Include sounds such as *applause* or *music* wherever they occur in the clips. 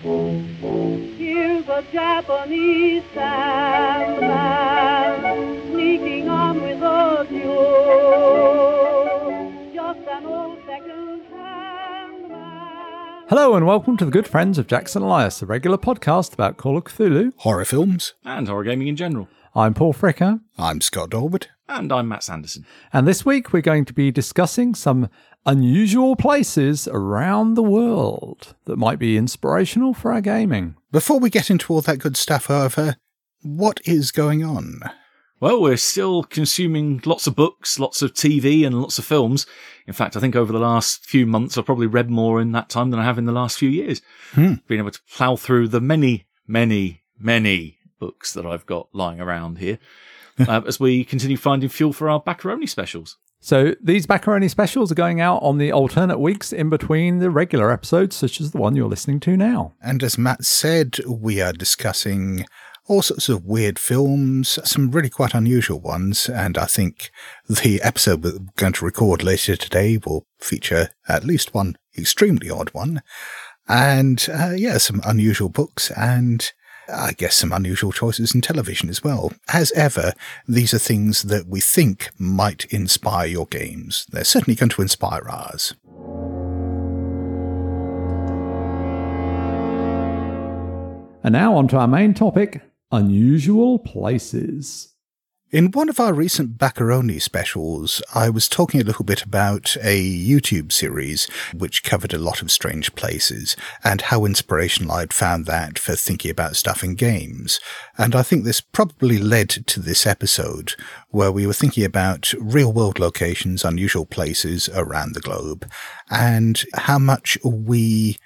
Here's a Japanese sandman sneaking on with a duel. Just an old second-hand. Hello and welcome to the good friends of Jackson Elias, a regular podcast about Call of Cthulhu. horror films. and horror gaming in general. I'm Paul Fricker, I'm Scott Dorward. And I'm Matt Sanderson. and this week we're going to be discussing some unusual places around the world that might be inspirational for our gaming. Before we get into all that good stuff, however, what is going on? Well, we're still consuming lots of books, lots of TV, and lots of films. In fact, I think over the last few months, I've probably read more in that time than I have in the last few years. Hmm. Being able to plough through the many, many, many books that I've got lying around here *laughs* uh, as we continue finding fuel for our Baccaroni specials. So these Baccaroni specials are going out on the alternate weeks in between the regular episodes, such as the one you're listening to now. And as Matt said, we are discussing all sorts of weird films, some really quite unusual ones, and I think the episode we're going to record later today will feature at least one extremely odd one. And uh, yeah, some unusual books and I guess some unusual choices in television as well. As ever, these are things that we think might inspire your games. They're certainly going to inspire ours. And now on to our main topic unusual places. In one of our recent Baccaroni specials, I was talking a little bit about a YouTube series which covered a lot of strange places and how inspirational I'd found that for thinking about stuff in games. And I think this probably led to this episode where we were thinking about real world locations, unusual places around the globe and how much we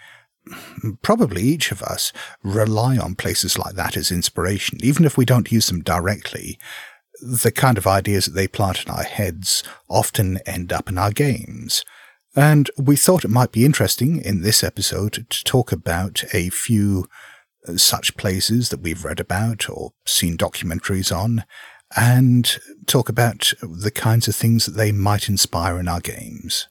probably each of us rely on places like that as inspiration, even if we don't use them directly. The kind of ideas that they plant in our heads often end up in our games. And we thought it might be interesting in this episode to talk about a few uh, such places that we've read about or seen documentaries on, and talk about the kinds of things that they might inspire in our games.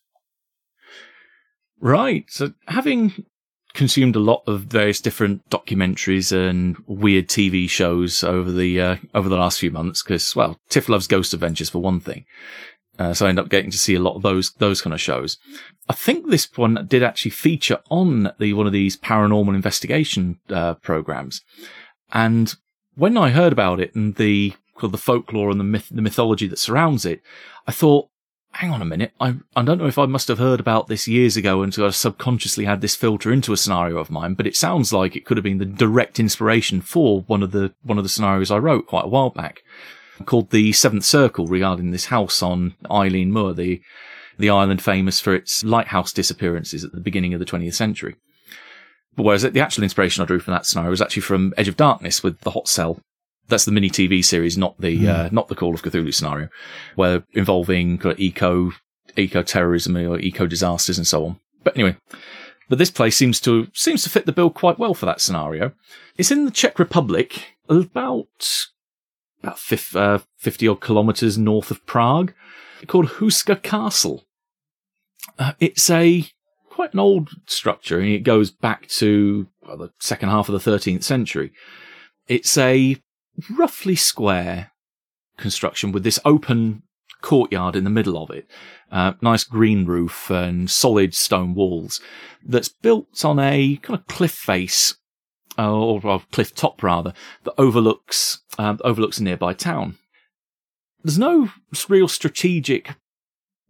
Right. So having consumed a lot of various different documentaries and weird TV shows over the uh, over the last few months because well, Tiff loves Ghost Adventures for one thing. Uh, so I end up getting to see a lot of those those kind of shows. I think this one did actually feature on the one of these paranormal investigation uh, programs, and when I heard about it and the the folklore and the myth the mythology that surrounds it, I thought, hang on a minute, I I don't know if I must have heard about this years ago and so I subconsciously had this filter into a scenario of mine, but it sounds like it could have been the direct inspiration for one of the one of the scenarios I wrote quite a while back called the Seventh Circle regarding this house on Eilean Mor, the the island famous for its lighthouse disappearances at the beginning of the 20th century. But whereas the actual inspiration I drew from that scenario was actually from Edge of Darkness with the hot cell. That's the mini TV series, not the uh, not the Call of Cthulhu scenario, where involving kind of eco eco terrorism or eco disasters and so on. But anyway, but this place seems to seems to fit the bill quite well for that scenario. It's in the Czech Republic, about about 50, uh, 50 odd kilometers north of Prague, called Houska Castle. Uh, it's a quite an old structure, and it goes back to well, the second half of the 13th century. It's a roughly square construction with this open courtyard in the middle of it, uh, nice green roof and solid stone walls. That's built on a kind of cliff face, uh, or, or cliff top rather, that overlooks um, overlooks a nearby town. There's no real strategic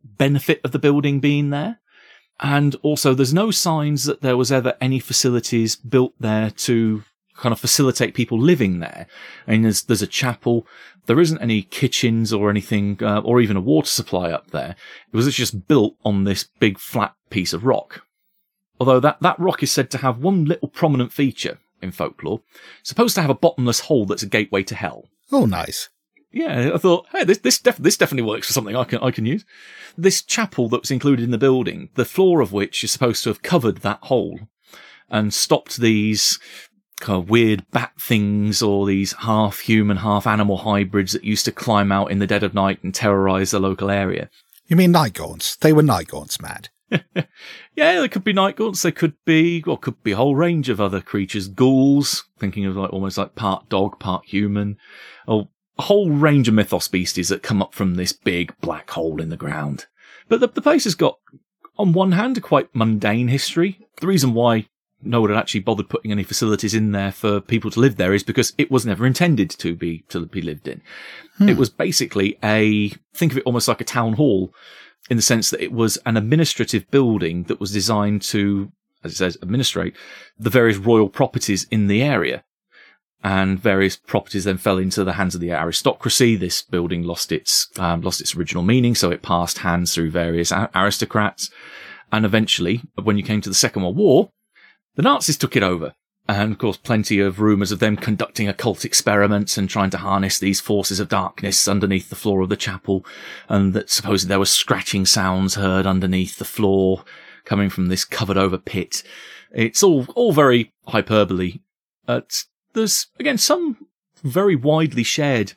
benefit of the building being there. And also, there's no signs that there was ever any facilities built there to kind of facilitate people living there. I mean, there's, there's a chapel. There isn't any kitchens or anything, uh, or even a water supply up there. It was just built on this big flat piece of rock. Although that, that rock is said to have one little prominent feature in folklore. Supposed to have a bottomless hole that's a gateway to hell. Oh, nice. Yeah, I thought, hey, this this, def- this definitely works for something I can I can use. This chapel that was included in the building, the floor of which is supposed to have covered that hole and stopped these kind of uh, weird bat things or these half human, half animal hybrids that used to climb out in the dead of night and terrorize the local area. You mean night gaunts? They were night gaunts, Matt. *laughs* yeah, there could be night gaunts. There could be, or could be a whole range of other creatures. Ghouls, thinking of like almost like part dog, part human, or a whole range of mythos beasties that come up from this big black hole in the ground. But the, the place has got, on one hand, a quite mundane history. The reason why no one had actually bothered putting any facilities in there for people to live there is because it was never intended to be to be lived in. It was basically a think of it almost like a town hall in the sense that it was an administrative building that was designed to, as it says, administrate the various royal properties in the area. And various properties then fell into the hands of the aristocracy. This building lost its um, lost its original meaning, so it passed hands through various aristocrats. And eventually, when you came to the Second World War, the Nazis took it over. And of course, plenty of rumours of them conducting occult experiments and trying to harness these forces of darkness underneath the floor of the chapel. And that supposedly there were scratching sounds heard underneath the floor coming from this covered over pit. It's all, all very hyperbole. Uh, there's, again, some very widely shared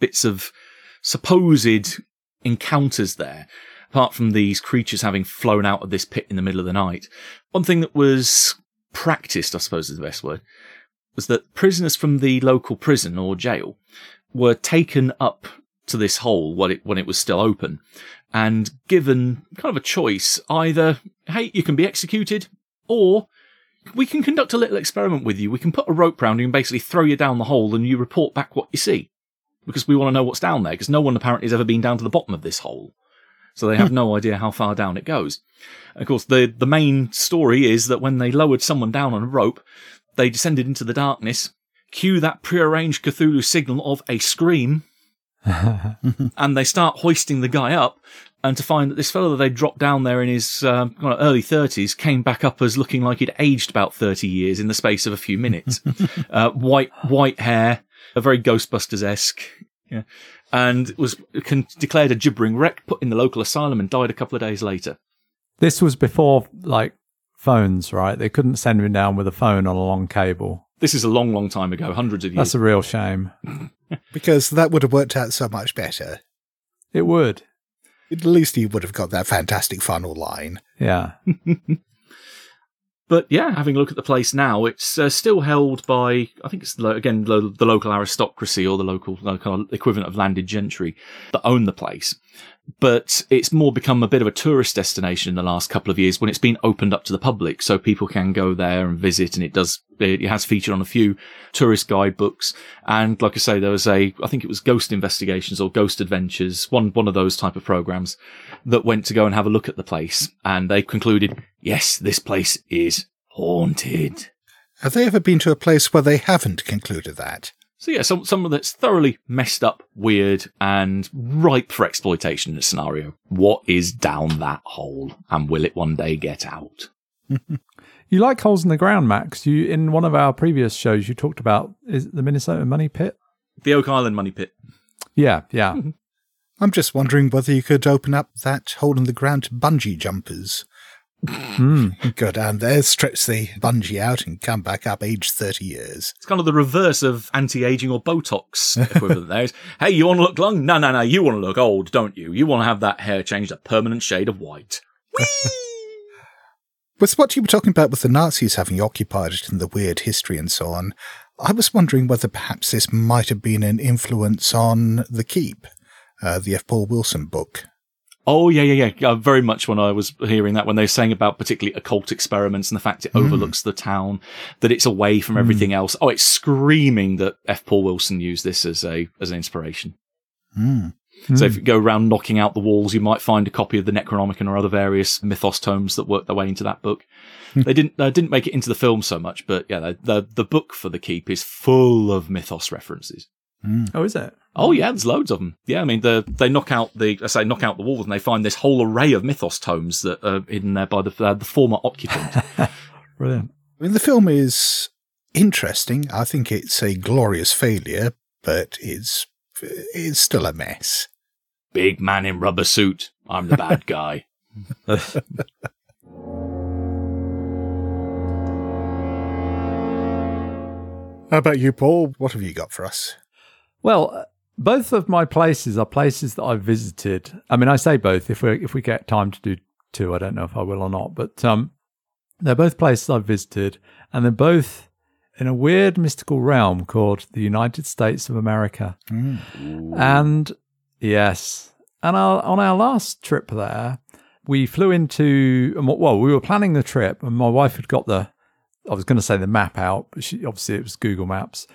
bits of supposed encounters there apart from these creatures having flown out of this pit in the middle of the night. One thing that was practiced, I suppose is the best word, was that prisoners from the local prison or jail were taken up to this hole when it, when it was still open and given kind of a choice either, hey, you can be executed or we can conduct a little experiment with you. We can put a rope round you and basically throw you down the hole and you report back what you see because we want to know what's down there because no one apparently has ever been down to the bottom of this hole. So they have no *laughs* idea how far down it goes. Of course, the, the main story is that when they lowered someone down on a rope, they descended into the darkness, cue that prearranged Cthulhu signal of a scream, *laughs* and they start hoisting the guy up, and to find that this fellow that they dropped down there in his um, early 30s came back up as looking like he'd aged about 30 years in the space of a few minutes. *laughs* uh, white, white hair, a very Ghostbusters-esque. Yeah. And was con- declared a gibbering wreck, put in the local asylum, and died a couple of days later. This was before like phones, right? They couldn't send him down with a phone on a long cable. This is a long, long time ago, hundreds of years. That's a real shame. *laughs* Because that would have worked out so much better. It would. At least he would have got that fantastic final line. Yeah. *laughs* But yeah, having a look at the place now, it's uh, still held by, I think it's lo- again lo- the local aristocracy or the local uh, kind of equivalent of landed gentry that own the place. But it's more become a bit of a tourist destination in the last couple of years when it's been opened up to the public, so people can go there and visit. And it does, it has featured on a few tourist guidebooks. And like I say, there was a, I think it was Ghost Investigations or Ghost Adventures, one one of those type of programs that went to go and have a look at the place, and they concluded, yes, this place is haunted. Have they ever been to a place where they haven't concluded that? So yeah, some someone that's thoroughly messed up, weird, and ripe for exploitation in a scenario. What is down that hole, and will it one day get out? *laughs* You like holes in the ground, Matt. You in one of our previous shows you talked about is the Minnesota Money Pit? The Oak Island Money Pit. Yeah, yeah. *laughs* I'm just wondering whether you could open up that hole in the ground to bungee jumpers. Hmm. Go down there, stretch the bungee out, and come back up aged 30 years. It's kind of the reverse of anti-aging or Botox equivalent. there is, hey, you want to look young? No, no, no. You want to look old, don't you? You want to have that hair changed a permanent shade of white. *laughs* With what you were talking about with the Nazis having occupied it and the weird history and so on, I was wondering whether perhaps this might have been an influence on The Keep, uh, the F. Paul Wilson book. Oh yeah, yeah, yeah. Uh, very much when I was hearing that, when they were saying about particularly occult experiments and the fact it overlooks the town, that it's away from everything else. Oh, it's screaming that F. Paul Wilson used this as a as an inspiration. Hmm. So if you go around knocking out the walls, you might find a copy of the Necronomicon or other various mythos tomes that work their way into that book. they didn't uh, didn't make it into the film so much, but yeah, the the book for the Keep is full of mythos references. Oh, is it? Oh yeah, there's loads of them. Yeah, I mean, the, they knock out the, I say, knock out the walls, and they find this whole array of mythos tomes that are hidden there by the uh, the former occupant. *laughs* Brilliant. I mean, the film is interesting. I think it's a glorious failure, but it's it's still a mess. Big man in rubber suit. I'm the bad *laughs* guy. How about you, Paul? What have you got for us? Well, uh, both of my places are places that I've visited. I mean, I say both. If we if we get time to do two, I don't know if I will or not, but um, they're both places I've visited, and they're both in a weird mystical realm called the United States of America. And yes, and our, on our last trip there, we flew into well, we were planning the trip, and my wife had got the I was going to say the map out, but she, obviously it was Google Maps,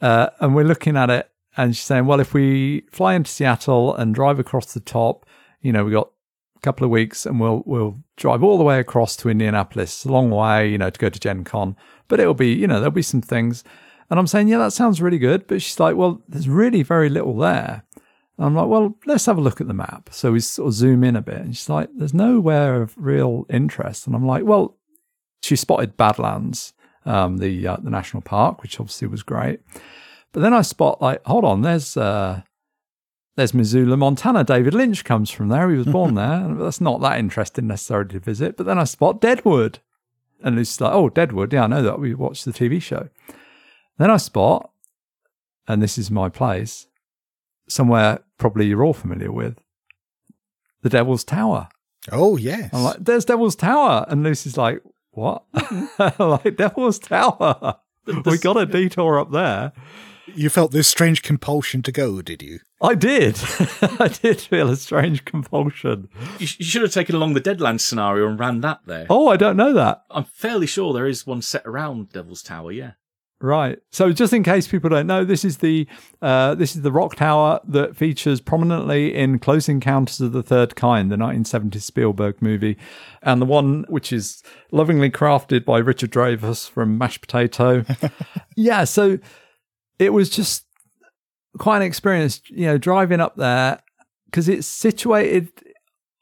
uh, and we're looking at it, and she's saying, well, if we fly into Seattle and drive across the top, you know, we got a couple of weeks, and we'll we'll drive all the way across to Indianapolis. It's a long way, you know, to go to Gen Con, but it'll be, you know, there'll be some things. And I'm saying, yeah, that sounds really good. But she's like, well, there's really very little there. And I'm like, well, let's have a look at the map. So we sort of zoom in a bit. And she's like, there's nowhere of real interest. And I'm like, well, she spotted Badlands, um, the uh, the national park, which obviously was great. But then I spot like, hold on, there's uh, there's Missoula, Montana. David Lynch comes from there. He was born *laughs* there. That's not that interesting necessarily to visit. But then I spot Deadwood, and Lucy's like, oh, Deadwood. Yeah, I know that. We watched the TV show. Then I spot, and this is my place, somewhere probably you're all familiar with, the Devil's Tower. Oh, yes. I'm like, there's Devil's Tower. And Lucy's like, what? *laughs* like, Devil's Tower. *laughs* we got a detour up there. You felt this strange compulsion to go, did you? I did. *laughs* I did feel a strange compulsion. You, sh- you should have taken along the Deadlands scenario and ran that there. Oh, I don't know that. I'm fairly sure there is one set around Devil's Tower, yeah. Right. So just in case people don't know, this is the uh, this is the rock tower that features prominently in Close Encounters of the Third Kind, the 1970 Spielberg movie, and the one which is lovingly crafted by Richard Dreyfuss from Mashed Potato. *laughs* yeah. So it was just quite an experience, you know, driving up there because it's situated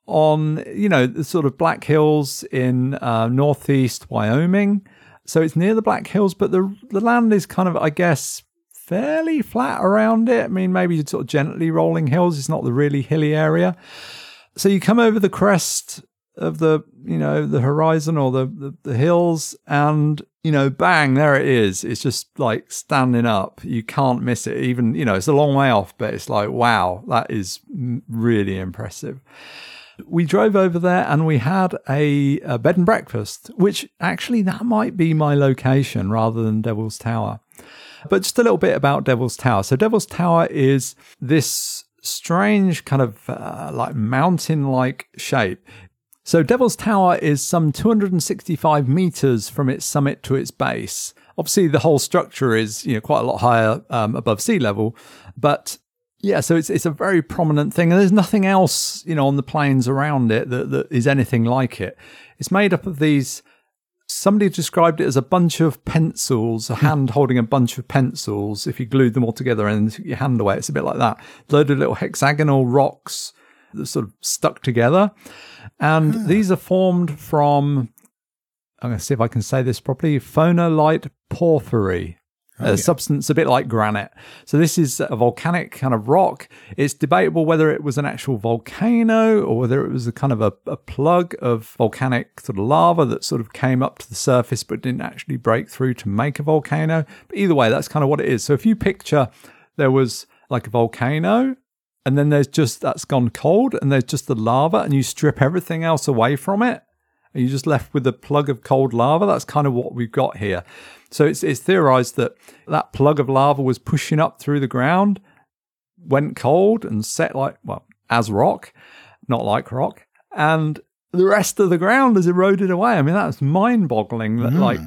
on you know the sort of Black Hills in uh, northeast Wyoming. So it's near the Black Hills, but the the land is kind of, I guess, fairly flat around it. I mean, maybe sort of gently rolling hills. It's not the really hilly area. So you come over the crest of the, you know, the horizon or the, the, the hills and, you know, bang, there it is. It's just like standing up. You can't miss it. Even, you know, it's a long way off, but it's like, wow, that is really impressive we drove over there and we had a, a, bed and breakfast, which actually that might be my location rather than Devil's Tower. But just a little bit about Devil's Tower. So Devil's Tower is this strange kind of uh, like mountain like shape. So Devil's Tower is some 265 meters from its summit to its base. Obviously, the whole structure is you know quite a lot higher um, above sea level, but yeah, so it's it's a very prominent thing, and there's nothing else, you know, on the plains around it that, that is anything like it. It's made up of these. Somebody described it as a bunch of pencils, a hand holding a bunch of pencils. If you glued them all together and took your hand away, it's a bit like that. Load of little hexagonal rocks that sort of stuck together, and ah. these are formed from. I'm going to see if I can say this properly. Phonolite porphyry a substance a bit like granite. So this is a volcanic kind of rock. It's debatable whether it was an actual volcano or whether it was a kind of a, a, plug of volcanic sort of lava that sort of came up to the surface but didn't actually break through to make a volcano. But either way, that's kind of what it is. So if you picture there was like a volcano and then there's just that's gone cold and there's just the lava and you strip everything else away from it and you're just left with a plug of cold lava. That's kind of what we've got here. So it's, it's theorized that that plug of lava was pushing up through the ground, went cold and set like, well, as rock, not like rock. And the rest of the ground has eroded away. I mean, that's mind boggling that Mm. like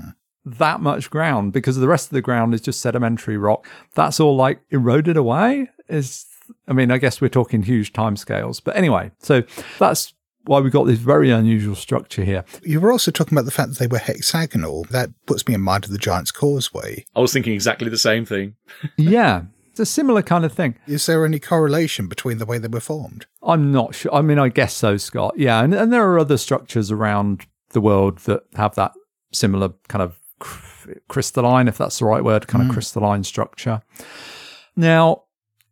that much ground because the rest of the ground is just sedimentary rock. That's all like eroded away is, I mean, I guess we're talking huge timescales, but anyway, so that's why we've got this very unusual structure here. You were also talking about the fact that they were hexagonal. That puts me in mind of the Giant's Causeway. I was thinking exactly the same thing. *laughs* yeah, it's a similar kind of thing. Is there any correlation between the way they were formed? I'm not sure. I mean, I guess so, Scott. Yeah, and, and there are other structures around the world that have that similar kind of crystalline, if that's the right word, kind of mm. crystalline structure. Now,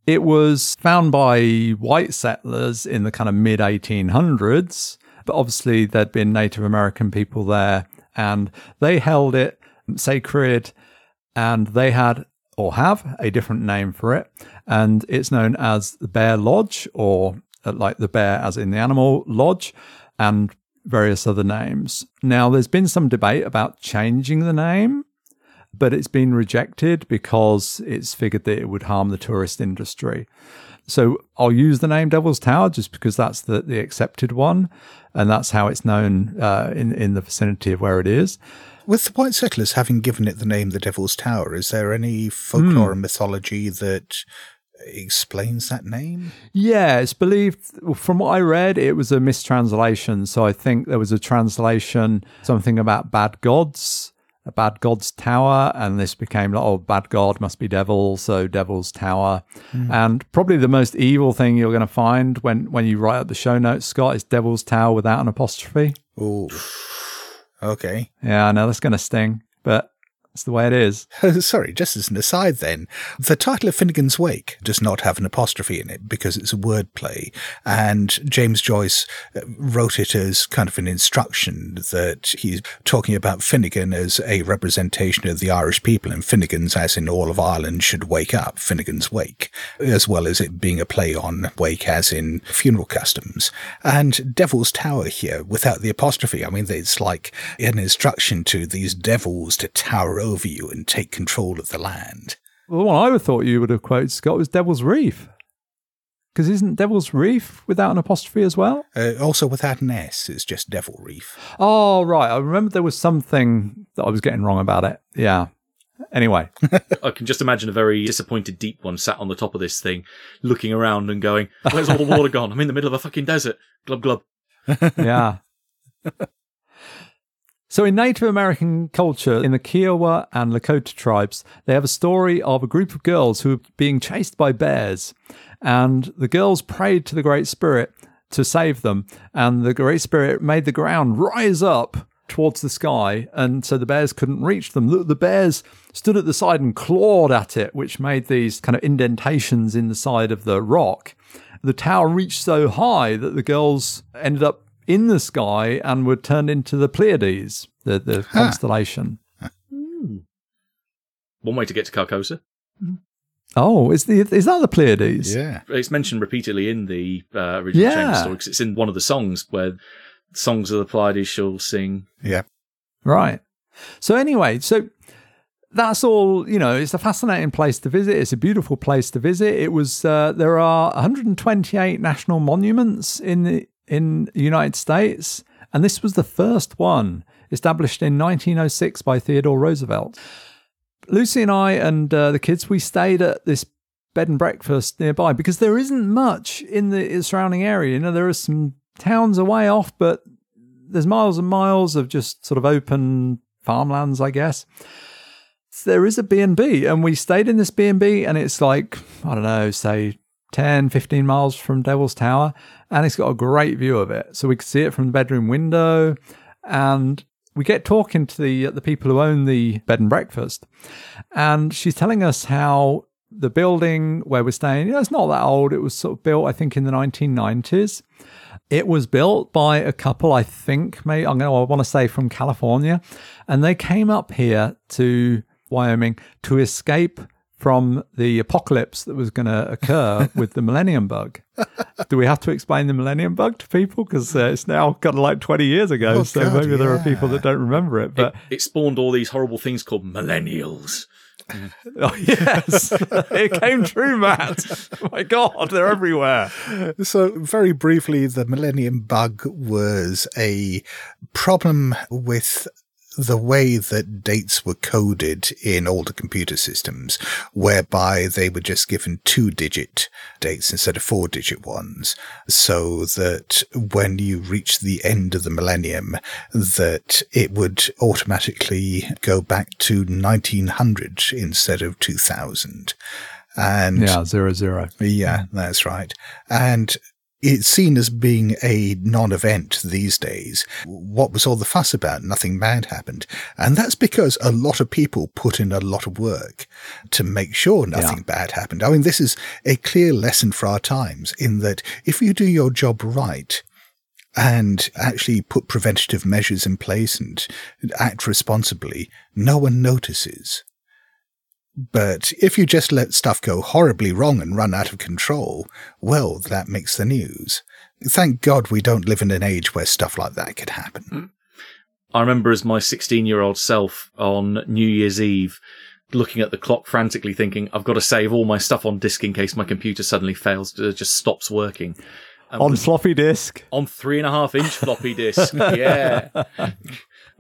it was found by white settlers in the kind of mid 1800s, but obviously there'd been Native American people there and they held it sacred and they had or have a different name for it. And it's known as the Bear Lodge or uh, like the bear as in the animal lodge. And various other names. Now, there's been some debate about changing the name, but it's been rejected because it's figured that it would harm the tourist industry. So I'll use the name Devil's Tower just because that's the, the accepted one, and that's how it's known uh, in in the vicinity of where it is. With the white settlers having given it the name the Devil's Tower, is there any folklore and mythology that explains that name? Yeah, it's believed from what I read, it was a mistranslation. So I think there was a translation, something about bad gods, bad god's tower, and this became like, oh, bad god must be devil, so devil's tower. Hmm. And probably the most evil thing you're going to find when when you write up the show notes, Scott, is devil's tower without an apostrophe. Oh, okay. Yeah, I know that's going to sting, but it's the way it is. *laughs* Sorry, just as an aside then, the title of Finnegans Wake does not have an apostrophe in it because it's a wordplay. And James Joyce uh, wrote it as kind of an instruction that he's talking about Finnegan as a representation of the Irish people and Finnegan's as in all of Ireland should wake up, Finnegans Wake, as well as it being a play on wake as in funeral customs. And Devil's Tower here without the apostrophe, I mean, it's like an instruction to these devils to tower over you and take control of the land. Well, the one I would thought you would have quoted, Scott, was Devil's Reef. Because isn't Devil's Reef without an apostrophe as well? Uh, also without an S, it's just Devil Reef. Oh, right. I remember there was something that I was getting wrong about it. Yeah. Anyway, *laughs* I can just imagine a very disappointed deep one sat on the top of this thing, looking around and going, Where's all the water gone? I'm in the middle of a fucking desert. Glub glub. *laughs* yeah. *laughs* So, in Native American culture, in the Kiowa and Lakota tribes, they have a story of a group of girls who are being chased by bears. And the girls prayed to the Great Spirit to save them. And the Great Spirit made the ground rise up towards the sky. And so the bears couldn't reach them. The, the bears stood at the side and clawed at it, which made these kind of indentations in the side of the rock. The tower reached so high that the girls ended up in the sky and would turn into the Pleiades, the, the constellation. One way to get to Carcosa. Oh, is the is that the Pleiades? Yeah. It's mentioned repeatedly in the uh, original Yeah. Chamber story because it's in one of the songs where songs of the Pleiades shall sing. Yeah. Right. So anyway, so that's all. You know, it's a fascinating place to visit. It's a beautiful place to visit. It was. Uh, there are 128 national monuments in the in the United States, and this was the first one established in 1906 by Theodore Roosevelt. Lucy and I and uh, the kids we stayed at this bed and breakfast nearby because there isn't much in the surrounding area. You know, there are some towns away off, but there's miles and miles of just sort of open farmlands, I guess. There is a B&B and we stayed in this B&B and it's like, I don't know, say 10, 15 miles from Devil's Tower and it's got a great view of it. So we could see it from the bedroom window and we get talking to the the people who own the bed and breakfast and she's telling us how the building where we're staying, you know, it's not that old. It was sort of built, I think, in the 1990s. It was built by a couple, I think, maybe I'm going to, I want to say from California, and they came up here to Wyoming to escape from the apocalypse that was going to occur *laughs* with the Millennium Bug. Do we have to explain the Millennium Bug to people? Because uh, it's now kind of like 20 years ago, Oh, so God, maybe there are people that don't remember it. But It, it spawned all these horrible things called millennials. *laughs* oh, yes, *laughs* it came true, Matt. Oh my God, they're everywhere. So, very briefly, the Millennium Bug was a problem with the way that dates were coded in older computer systems, whereby they were just given two digit dates instead of four digit ones. So that when you reach the end of the millennium, that it would automatically go back to 1900 instead of 2000. And Yeah, zero zero. yeah, that's right. And it's seen as being a non-event these days. What was all the fuss about? Nothing bad happened. And that's because a lot of people put in a lot of work to make sure nothing bad happened. I mean, this is a clear lesson for our times in that if you do your job right, and actually put preventative measures in place and act responsibly, no one notices. But if you just let stuff go horribly wrong and run out of control, well, that makes the news. Thank God we don't live in an age where stuff like that could happen. Hmm. I remember as my 16 year old self on New Year's Eve looking at the clock frantically thinking, I've got to save all my stuff on disk in case my computer suddenly fails, just stops working. And On floppy disk. on three and a half inch floppy disk. *laughs* yeah.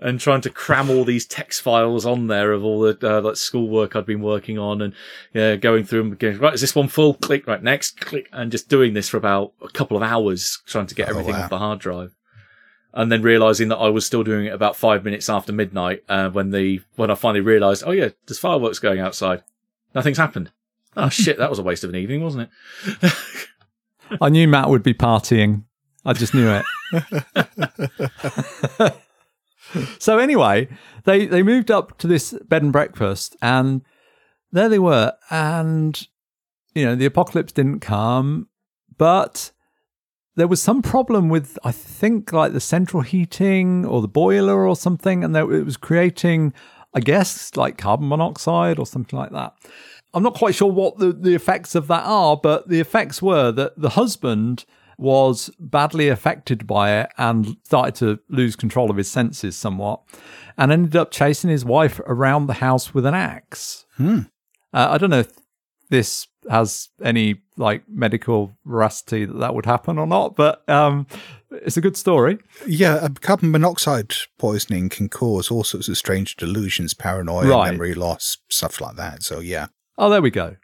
And trying to cram all these text files on there of all the uh, like schoolwork I'd been working on, and yeah, going through them. Going, right, is this one full? Click. Right, next. Click. And just doing this for about a couple of hours, trying to get Oh, everything wow. off the hard drive and then realizing that I was still doing it about five minutes after midnight uh, when the when I finally realized, oh yeah, there's fireworks going outside. Nothing's happened. Oh shit, that was a waste of an evening, wasn't it? I knew Matt would be partying. I just knew it. *laughs* *laughs* so anyway, they they moved up to this bed and breakfast, and there they were, and you know the apocalypse didn't come, but there was some problem with I think like the central heating or the boiler or something, and there, it was creating, I guess, like carbon monoxide or something like that. I'm not quite sure what the, the effects of that are, but the effects were that the husband was badly affected by it and started to lose control of his senses somewhat and ended up chasing his wife around the house with an axe. Uh, I don't know if this has any like medical veracity that that would happen or not, but um, it's a good story. Yeah, carbon monoxide poisoning can cause all sorts of strange delusions, paranoia, Right. memory loss, stuff like that. So, yeah. Oh, there we go.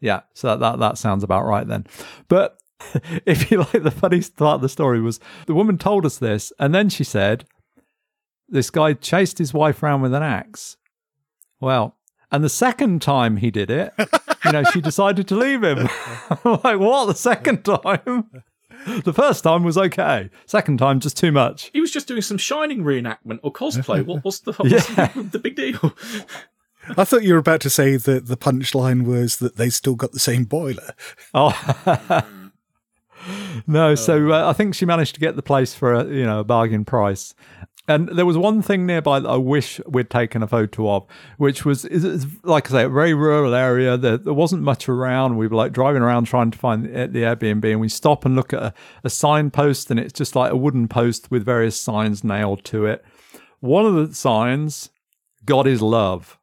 Yeah, so that, that that sounds about right then. But *laughs* if you like, the funniest part of the story was the woman told us this, and then she said, "This guy chased his wife around with an axe. Well, and the second time he did it, you know, she decided to leave him. *laughs* like what? The second time? The first time was okay. Second time, just too much. He was just doing some Shining reenactment or cosplay. *laughs* What was the what's Yeah. the, the big deal? I thought you were about to say that the punchline was that they still got the same boiler. Oh. No, so uh, I think she managed to get the place for a you know a bargain price. And there was one thing nearby that I wish we'd taken a photo of, which was, is, like I say, a very rural area. There, there wasn't much around. We were like driving around trying to find the, the Airbnb, and we stop and look at a, a signpost, and it's just like a wooden post with various signs nailed to it. One of the signs, God is love.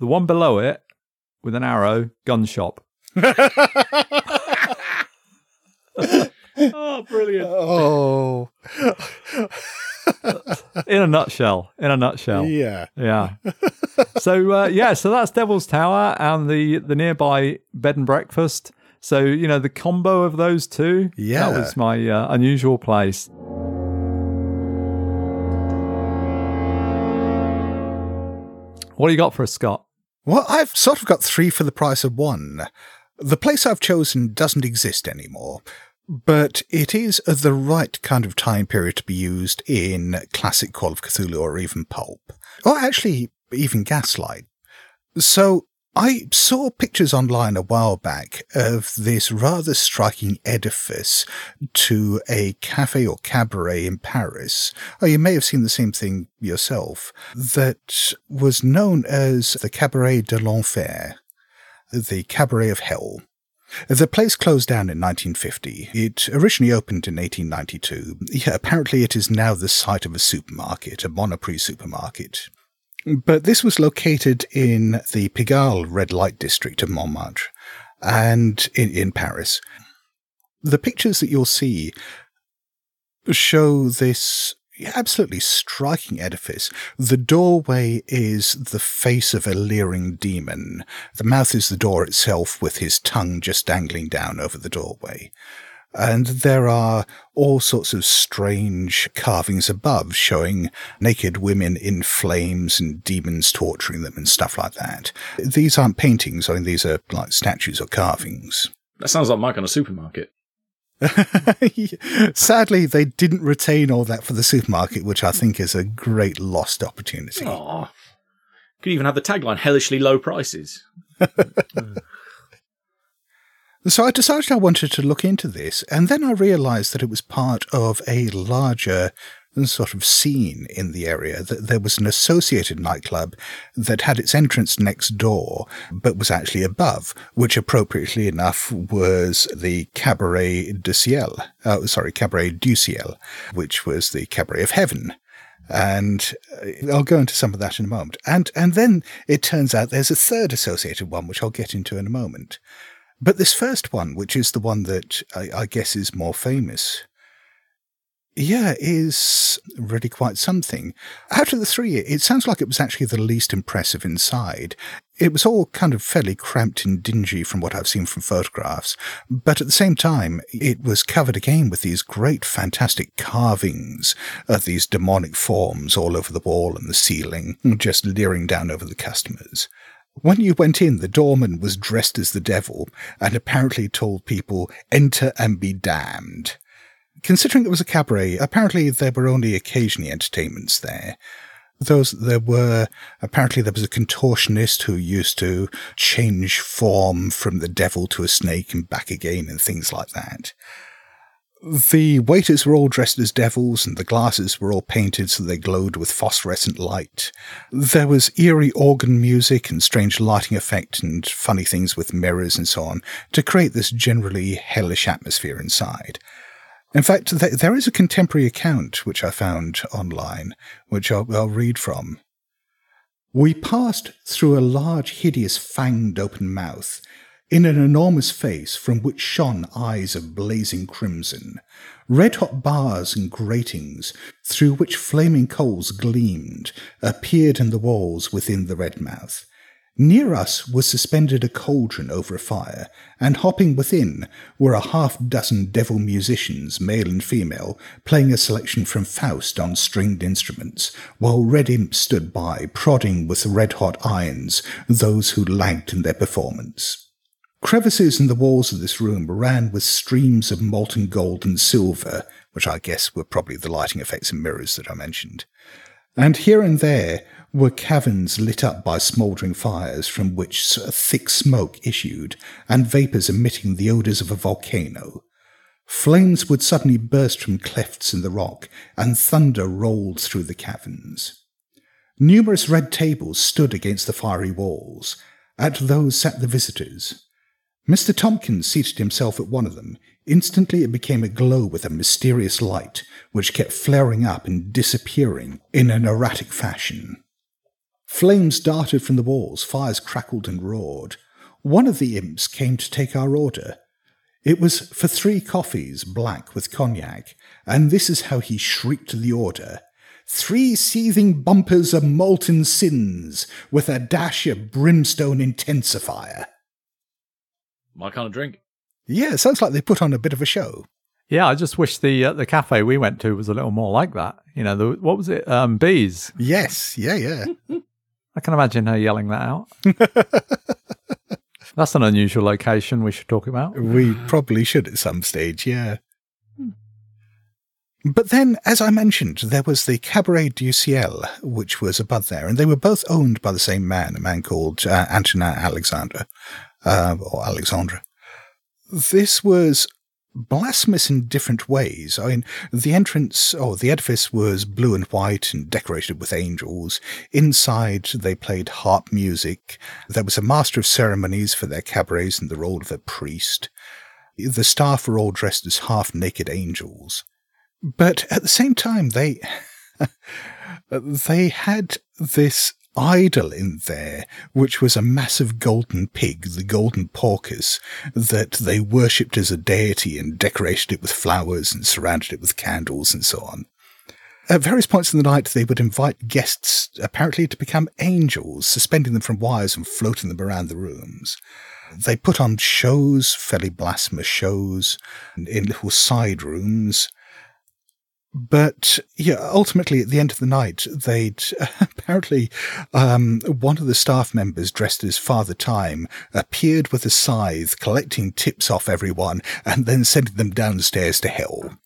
The one below it, with an arrow, gun shop. *laughs* oh, brilliant! Oh, in a nutshell. In a nutshell. yeah. Yeah. so uh, yeah, so that's Devil's Tower and the the nearby bed and breakfast. So you know the combo of those two. Yeah. that was my uh, unusual place. What do you got for us, Scott? Well, I've sort of got three for the price of one. The place I've chosen doesn't exist anymore, but it is the right kind of time period to be used in classic Call of Cthulhu or even Pulp, or actually even Gaslight. So I saw pictures online a while back of this rather striking edifice to a cafe or cabaret in Paris. Oh, you may have seen the same thing yourself. That was known as the Cabaret de l'Enfer, the Cabaret of Hell. The place closed down in 1950. It originally opened in 1892. Yeah, apparently it is now the site of a supermarket, a Monoprix supermarket. But this was located in the Pigalle red light district of Montmartre and in, in Paris. The pictures that you'll see show this absolutely striking edifice. The doorway is the face of a leering demon. The mouth is the door itself with his tongue just dangling down over the doorway. And there are all sorts of strange carvings above showing naked women in flames and demons torturing them and stuff like that. These aren't paintings, I mean, these are like statues or carvings. That sounds like Mike on a supermarket. *laughs* Sadly, they didn't retain all that for the supermarket, which I think is a great lost opportunity. Aw. Could even have the tagline "hellishly low prices." *laughs* So I decided I wanted to look into this, and then I realized that it was part of a larger sort of scene in the area that there was an associated nightclub that had its entrance next door, but was actually above, which appropriately enough was the Cabaret du Ciel, uh, sorry, Cabaret du Ciel, which was the Cabaret of Heaven. And uh, I'll go into some of that in a moment. And, and then it turns out there's a third associated one, which I'll get into in a moment. But this first one, which is the one that I, I guess is more famous, yeah, is really quite something. Out of the three, it sounds like it was actually the least impressive inside. It was all kind of fairly cramped and dingy from what I've seen from photographs, but at the same time, it was covered again with these great, fantastic carvings of these demonic forms all over the wall and the ceiling, just leering down over the customers. When you went in, the doorman was dressed as the devil and apparently told people, enter and be damned. Considering it was a cabaret, apparently there were only occasionally entertainments there. Those there were apparently there was a contortionist who used to change form from the devil to a snake and back again and things like that. The waiters were all dressed as devils, and the glasses were all painted so they glowed with phosphorescent light. There was eerie organ music and strange lighting effect and funny things with mirrors and so on to create this generally hellish atmosphere inside. In fact, th- there is a contemporary account which I found online, which I'll, I'll read from. We passed through a large, hideous, fanged open mouth, in an enormous face from which shone eyes of blazing crimson, red hot bars and gratings through which flaming coals gleamed appeared in the walls within the red mouth. Near us was suspended a cauldron over a fire, and hopping within were a half dozen devil musicians, male and female, playing a selection from Faust on stringed instruments, while red imps stood by, prodding with red hot irons those who lagged in their performance. Crevices in the walls of this room ran with streams of molten gold and silver, which I guess were probably the lighting effects and mirrors that I mentioned. And here and there were caverns lit up by smouldering fires from which thick smoke issued, and vapours emitting the odours of a volcano. Flames would suddenly burst from clefts in the rock, and thunder rolled through the caverns. Numerous red tables stood against the fiery walls. At those sat the visitors. Mr. Tompkins seated himself at one of them. Instantly it became aglow with a mysterious light, which kept flaring up and disappearing in an erratic fashion. Flames darted from the walls, fires crackled and roared. One of the imps came to take our order. It was for three coffees, black with cognac, and this is how he shrieked the order. Three seething bumpers of molten sins, with a dash of brimstone intensifier. My kind of drink. Yeah, it sounds like they put on a bit of a show. Yeah, I just wish the uh, the cafe we went to was a little more like that. You know, the, what was it? Um, bees. Yes, yeah, yeah. *laughs* I can imagine her yelling that out. *laughs* That's an unusual location we should talk about. We probably should at some stage, yeah. But then, as I mentioned, there was the Cabaret du Ciel, which was above there, and they were both owned by the same man, a man called uh, Antonin Alexander, uh, or Alexandra. This was blasphemous in different ways. I mean, the entrance, or oh, the edifice was blue and white and decorated with angels. Inside, they played harp music. There was a master of ceremonies for their cabarets in the role of a priest. The staff were all dressed as half naked angels. But at the same time, they, *laughs* they had this idol in there, which was a massive golden pig, the golden porcus, that they worshipped as a deity and decorated it with flowers and surrounded it with candles and so on. At various points in the night, they would invite guests, apparently to become angels, suspending them from wires and floating them around the rooms. They put on shows, fairly blasphemous shows, in little side rooms, but yeah, ultimately at the end of the night, they'd *laughs* apparently um, one of the staff members dressed as Father Time appeared with a scythe, collecting tips off everyone and then sending them downstairs to hell.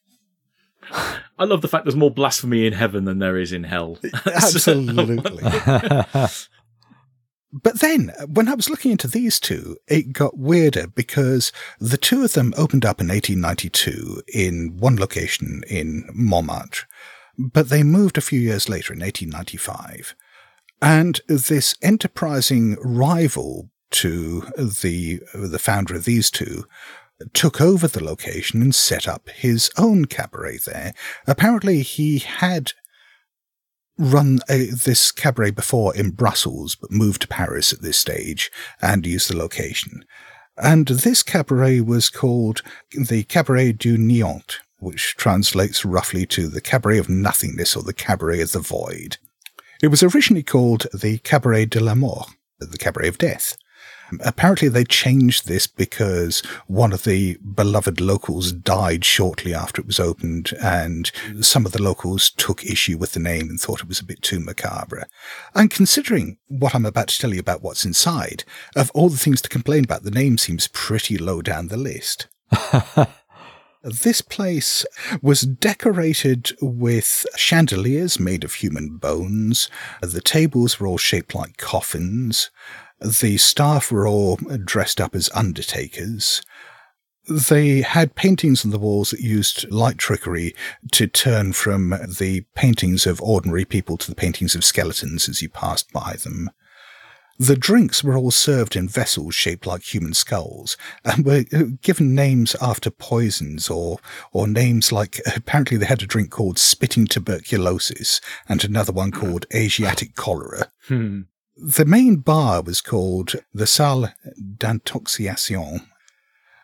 I love the fact there's more blasphemy in heaven than there is in hell. *laughs* Absolutely. *laughs* But then, when I was looking into these two, it got weirder because the two of them opened up in 1892 in one location in Montmartre. But they moved a few years later in 1895. And this enterprising rival to the, the founder of these two took over the location and set up his own cabaret there. Apparently, he had run a, this cabaret before in Brussels, but moved to Paris at this stage and used the location. And this cabaret was called the Cabaret du Néant, which translates roughly to the Cabaret of Nothingness or the Cabaret of the Void. It was originally called the Cabaret de la Mort, the Cabaret of Death. Apparently, they changed this because one of the beloved locals died shortly after it was opened, and some of the locals took issue with the name and thought it was a bit too macabre. And considering what I'm about to tell you about what's inside, of all the things to complain about, the name seems pretty low down the list. *laughs* This place was decorated with chandeliers made of human bones. The tables were all shaped like coffins. The staff were all dressed up as undertakers. They had paintings on the walls that used light trickery to turn from the paintings of ordinary people to the paintings of skeletons as you passed by them. The drinks were all served in vessels shaped like human skulls and were given names after poisons or, or names like *laughs* apparently they had a drink called spitting tuberculosis and another one called Asiatic cholera. Hmm. The main bar was called the Salle d'Intoxication.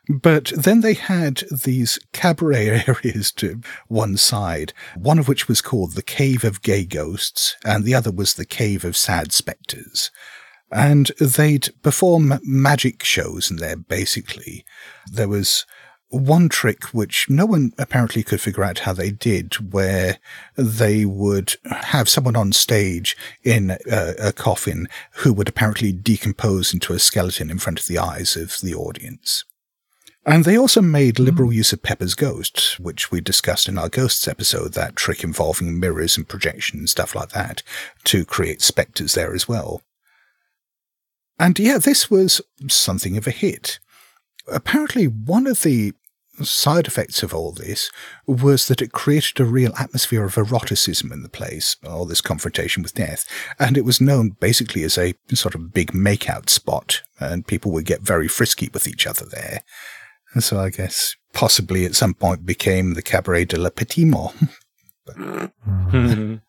But then they had these cabaret *laughs* areas to one side, one of which was called the Cave of Gay Ghosts, and the other was the Cave of Sad Spectres. And they'd perform magic shows in there, basically. There was one trick which no one apparently could figure out how they did, where they would have someone on stage in a, a, coffin who would apparently decompose into a skeleton in front of the eyes of the audience. And they also made hmm. liberal use of Pepper's Ghost, which we discussed in our Ghosts episode, that trick involving mirrors and projection and stuff like that, to create spectres there as well. And yeah, this was something of a hit apparently one of the side effects of all this was that it created a real atmosphere of eroticism in the place, all this confrontation with death. And it was known basically as a sort of big makeout spot, and people would get very frisky with each other there. And so I guess possibly at some point became the Cabaret de la Petit Mort. *laughs*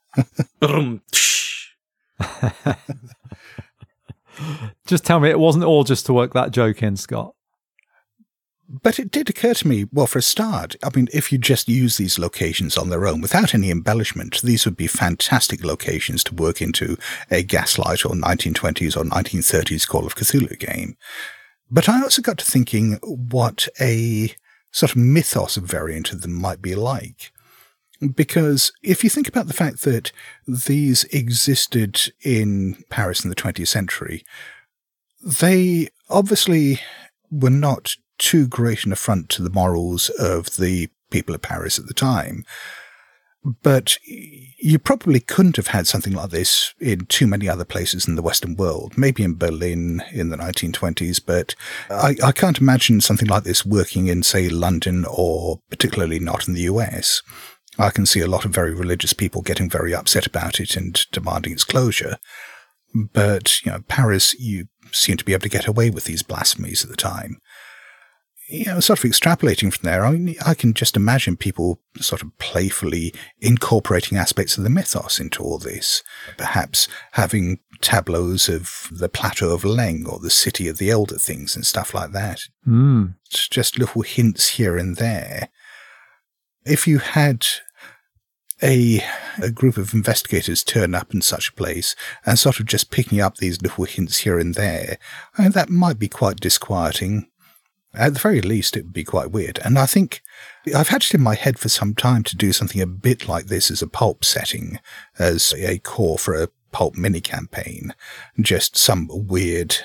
*laughs* just tell me it wasn't all just to work that joke in, Scott. But it did occur to me, well, for a start, I mean, if you just use these locations on their own without any embellishment, these would be fantastic locations to work into a Gaslight or 1920s or 1930s Call of Cthulhu game. But I also got to thinking what a sort of mythos variant of them might be like. Because if you think about the fact that these existed in Paris in the 20th century, they obviously were not too great an affront to the morals of the people of Paris at the time. But you probably couldn't have had something like this in too many other places in the Western world. Maybe in Berlin in the 1920s, but I, I can't imagine something like this working in, say, London or particularly not in the US. I can see a lot of very religious people getting very upset about it and demanding its closure. But, you know, Paris, you seem to be able to get away with these blasphemies at the time you know, sort of extrapolating from there, I mean, I can just imagine people sort of playfully incorporating aspects of the mythos into all this. Perhaps having tableaus of the plateau of Leng or the city of the elder things and stuff like that. Mm. Just little hints here and there. If you had a, a group of investigators turn up in such a place and sort of just picking up these little hints here and there, I mean, that might be quite disquieting. At the very least, it would be quite weird. And I think I've had it in my head for some time to do something a bit like this as a pulp setting, as a core for a pulp mini campaign. Just some weird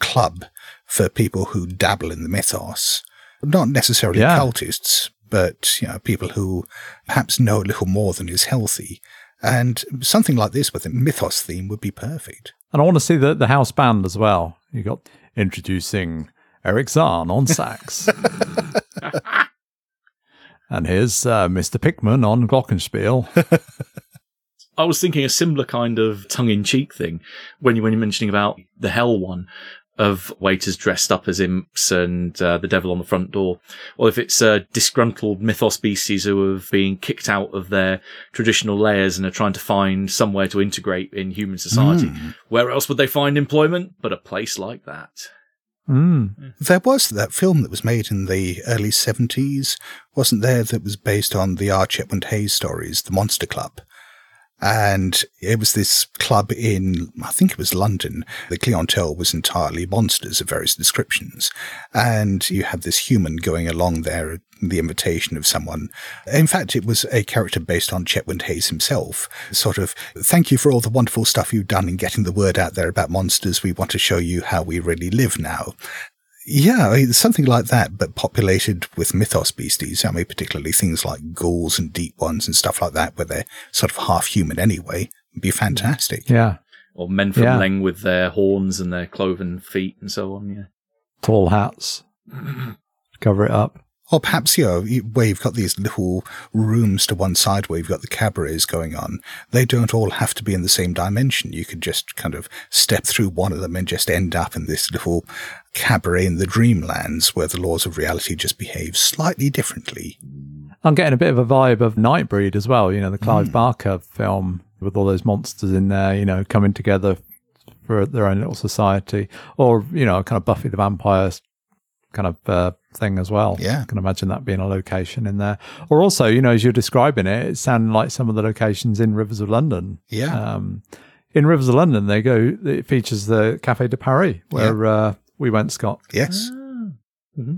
club for people who dabble in the mythos. Not necessarily Yeah. cultists, but you know, people who perhaps know a little more than is healthy. And something like this with a mythos theme would be perfect. And I want to see the, the house band as well. You got introducing Erich Zann on sax. *laughs* And here's uh, Mr. Pickman on Glockenspiel. *laughs* I was thinking a similar kind of tongue in cheek thing when you when you're mentioning about the hell one of waiters dressed up as imps and uh, the devil on the front door, or if it's uh, disgruntled mythos beasties who have been kicked out of their traditional layers and are trying to find somewhere to integrate in human society. Where else would they find employment but a place like that? Mm. There was that film that was made in the early 70s, wasn't there, that was based on the R. Chetwynd Hayes stories, The Monster Club. And it was this club in, I think it was London. The clientele was entirely monsters of various descriptions. And you had this human going along there the invitation of someone. In fact, it was a character based on Chetwynd Hayes himself. Sort of, thank you for all the wonderful stuff you've done in getting the word out there about monsters. We want to show you how we really live now. Yeah, I mean, something like that, but populated with mythos beasties. I mean, particularly things like ghouls and deep ones and stuff like that, where they're sort of half human anyway. Would be fantastic. Yeah. Or men from Yeah. Leng with their horns and their cloven feet and so on. Yeah. Tall hats. *clears throat* Cover it up. Or perhaps, you know, you- where you've got these little rooms to one side where you've got the cabarets going on, they don't all have to be in the same dimension. You could just kind of step through one of them and just end up in this little cabaret in the dreamlands where the laws of reality just behave slightly differently. I'm getting a bit of a vibe of Nightbreed as well, you know, the Clive Barker film with all those monsters in there, you know, coming together for their own little society. Or, you know, kind of Buffy the Vampire kind of uh, thing as well. Yeah. I can imagine that being a location in there. Or also, you know, as you're describing it, it sounded like some of the locations in Rivers of London. Yeah. Um, in Rivers of London, they go, it features the Café de Paris where uh, we went, Scott. yes. hmm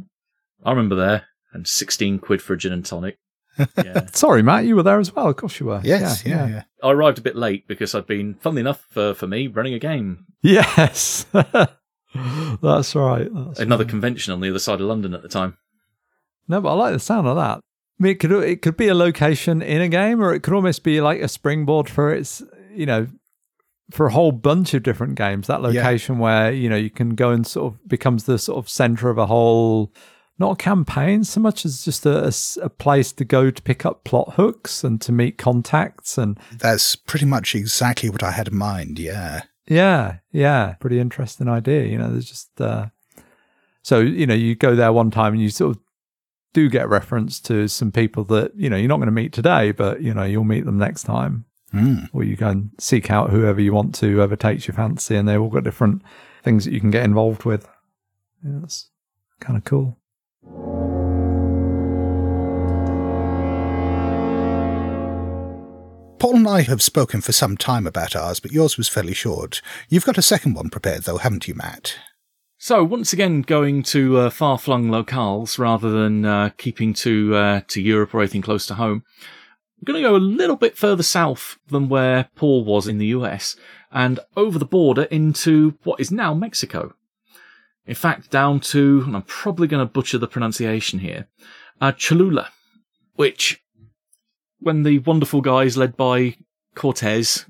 I remember there. And 16 quid for a gin and tonic. *laughs* Yeah. Sorry, Matt, you were there as well. Of course you were. Yes. Yeah. yeah. I arrived a bit late because I'd been, funnily enough, for, for me, running a game. Yes. *laughs* That's right. That's Another right. convention on the other side of London at the time. No, but I like the sound of that. I mean, it could it could be a location in a game, or it could almost be like a springboard for its, you know, for a whole bunch of different games. That location where you know you can go and sort of becomes the sort of center of a whole, not a campaign so much as just a a place to go to pick up plot hooks and to meet contacts and That's pretty much exactly what I had in mind. Yeah. Yeah, yeah, pretty interesting idea. You know, there's just uh, so you know you go there one time and you sort of do get reference to some people that you know you're not going to meet today, but you know you'll meet them next time, Hmm. or you go and seek out whoever you want to, whoever takes your fancy, and they've all got different things that you can get involved with. Yeah, that's kind of cool. Paul and I have spoken for some time about ours, but yours was fairly short. You've got a second one prepared, though, haven't you, Matt? So once again, going to uh, far-flung locales rather than uh, keeping to uh, to Europe or anything close to home. I'm going to go a little bit further south than where Paul was in the US, and over the border into what is now Mexico. In fact, down to, and I'm probably going to butcher the pronunciation here, uh, Cholula, which, when the wonderful guys led by Cortez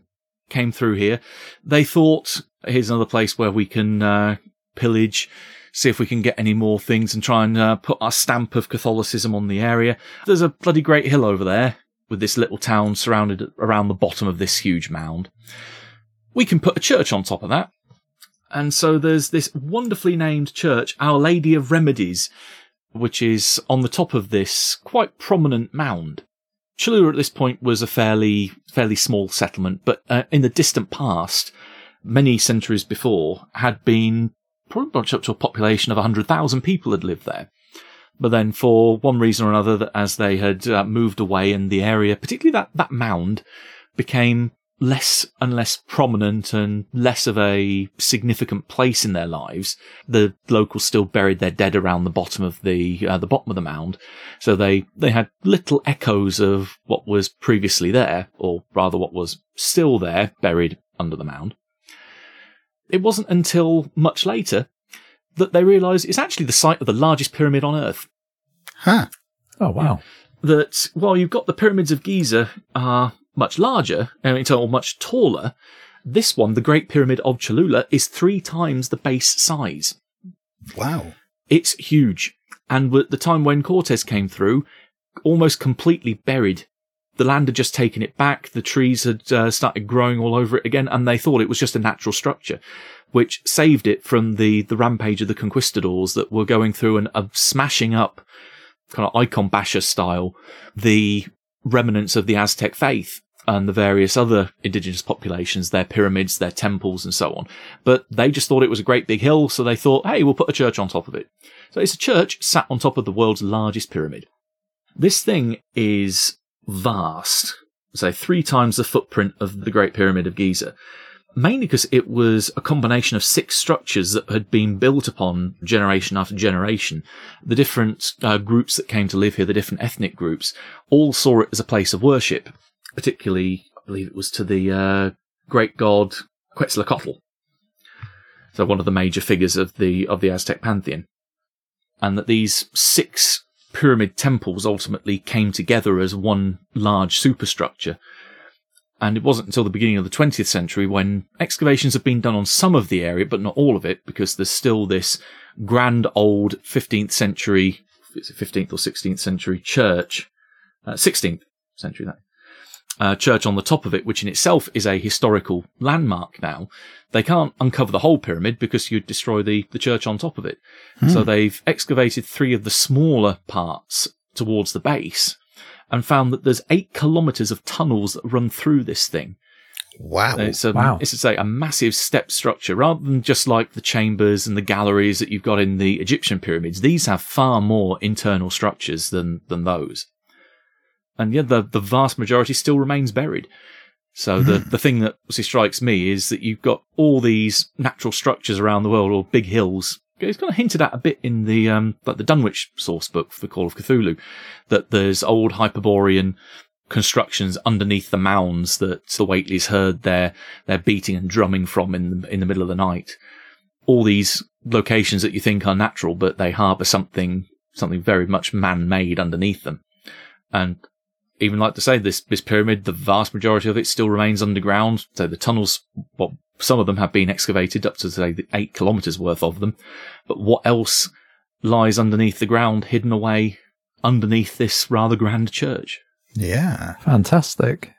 came through here, they thought, here's another place where we can uh, pillage, see if we can get any more things and try and uh, put our stamp of Catholicism on the area. There's a bloody great hill over there with this little town surrounded around the bottom of this huge mound. We can put a church on top of that. And so there's this wonderfully named church, Our Lady of Remedies, which is on the top of this quite prominent mound. Cholula at this point was a fairly, fairly small settlement, but uh, in the distant past, many centuries before, had been pretty much up to a population of 100,000 people had lived there. But then for one reason or another, as they had uh, moved away and the area, particularly that, that mound, became less and less prominent and less of a significant place in their lives. The locals still buried their dead around the bottom of the uh, the bottom of the mound, so they they had little echoes of what was previously there, or rather what was still there, buried under the mound. It wasn't until much later that they realise it's actually the site of the largest pyramid on Earth Huh. Oh wow! that while you've got the pyramids of Giza are much larger and or much taller, this one, the Great Pyramid of Cholula, is three times the base size. Wow. It's huge. And at the time when Cortes came through, almost completely buried. The land had just taken it back. The trees had uh, started growing all over it again, and they thought it was just a natural structure, which saved it from the the rampage of the conquistadors that were going through and uh, smashing up, kind of icon basher style, the remnants of the Aztec faith and the various other indigenous populations, their pyramids, their temples, and so on. But they just thought it was a great big hill, so they thought, hey, we'll put a church on top of it. So it's a church sat on top of the world's largest pyramid. This thing is vast, so three times the footprint of the Great Pyramid of Giza. Mainly because it was a combination of six structures that had been built upon generation after generation. The different uh, groups that came to live here, the different ethnic groups, all saw it as a place of worship particularly, I believe it was to the uh, great god Quetzalcoatl. So one of the major figures of the of the Aztec pantheon, and that these six pyramid temples ultimately came together as one large superstructure. And it wasn't until the beginning of the 20th century when excavations have been done on some of the area, but not all of it, because there's still this grand old 15th century, 15th or 16th century church, uh, 16th century, that uh, church on the top of it, which in itself is a historical landmark now, they can't uncover the whole pyramid because you'd destroy the, the church on top of it. Hmm. So they've excavated three of the smaller parts towards the base and found that there's eight kilometers of tunnels that run through this thing. Wow. It's a, wow. It's to say a massive step structure rather than just like the chambers and the galleries that you've got in the Egyptian pyramids. These have far more internal structures than, than those and yeah, the the vast majority still remains buried. So the the thing that strikes me is that you've got all these natural structures around the world, or big hills. It's kind of hinted at a bit in the um, like the Dunwich source book for Call of Cthulhu, that there's old Hyperborean constructions underneath the mounds that the Whateleys heard their their beating and drumming from in the, in the middle of the night. All these locations that you think are natural, but they harbour something something very much man made underneath them. And even like to say this this pyramid, the vast majority of it still remains underground. So the tunnels, well, some of them have been excavated up to say eight kilometers worth of them. But what else lies underneath the ground, hidden away underneath this rather grand church? Yeah, fantastic.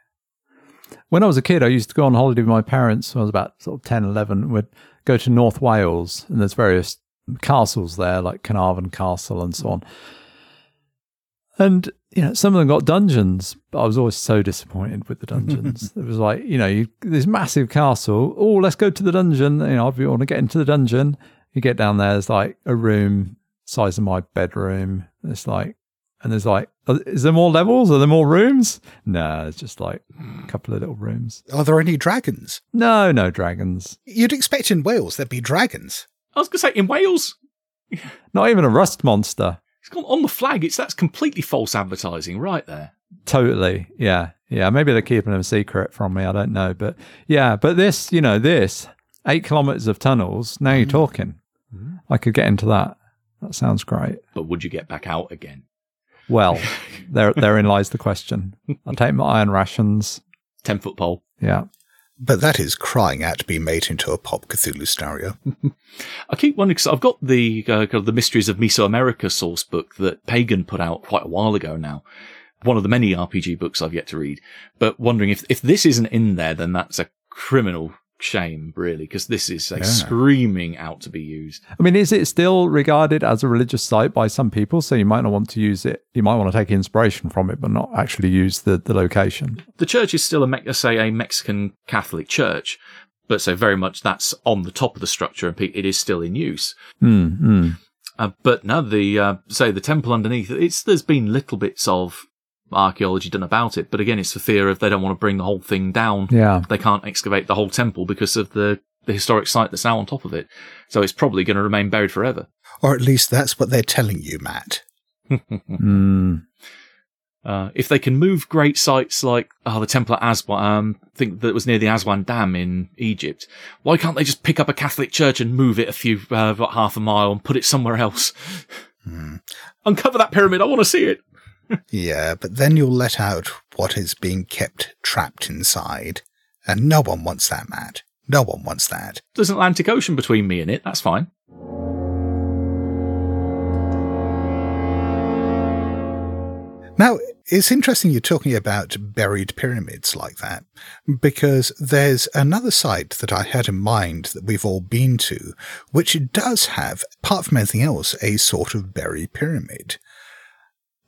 When I was a kid, I used to go on holiday with my parents. When I was about sort of 10, 11. We'd go to North Wales, and there's various castles there, like Carnarvon Castle and so on. And you know, some of them got dungeons, but I was always so disappointed with the *laughs* dungeons. it was like, you know, you, this massive castle. Oh, let's go to the dungeon. You know, if you want to get into the dungeon, you get down there. There's like a room size of my bedroom. It's like, and there's like, is there more levels? Are there more rooms? No, it's just like a couple of little rooms. Are there any dragons? No, no dragons. You'd expect in Wales there'd be dragons. I was going to say in Wales, not even a rust monster. On the flag. It's that's completely false advertising right there. Totally. Yeah. Yeah. Maybe they're keeping them secret from me. I don't know. But yeah, but this, you know, this eight kilometers of tunnels. Now you're mm. talking. Mm. I could get into that. That sounds great. But would you get back out again? *laughs* Well, there, *laughs* therein lies the question. I'll take my iron rations. 10 foot pole. Yeah. But that is crying out to be made into a Pulp Cthulhu scenario. *laughs* I keep wondering because I've got the uh, the Mysteries of Mesoamerica source book that Pagan put out quite a while ago now. One of the many RPG books I've yet to read. But wondering if if this isn't in there, then that's a criminal shame, really, because this is yeah. screaming out to be used. I mean, is it still regarded as a religious site by some people? So you might not want to use it. You might want to take inspiration from it, but not actually use the, the location. The church is still a, say, a Mexican Catholic church, but so very much that's on the top of the structure and it is still in use. Mm, mm. Uh, but now the uh, say the temple underneath, it's there's been little bits of archaeology done about it. But again, it's the fear of they don't want to bring the whole thing down. Yeah. They can't excavate the whole temple because of the, the historic site that's now on top of it. So it's probably going to remain buried forever. Or at least that's what they're telling you, Matt. *laughs* mm. Uh, if they can move great sites like oh, the temple at Aswan, um, I think that was near the Aswan Dam in Egypt, why can't they just pick up a Catholic church and move it a few, uh, about half a mile and put it somewhere else? Mm. Uncover that pyramid. I want to see it yeah, but then you'll let out what is being kept trapped inside. And no one wants that, Matt. No one wants that. There's an Atlantic Ocean between me and it. That's fine. Now, it's interesting you're talking about buried pyramids like that, because there's another site that I had in mind that we've all been to, which does have, apart from anything else, a sort of buried pyramid.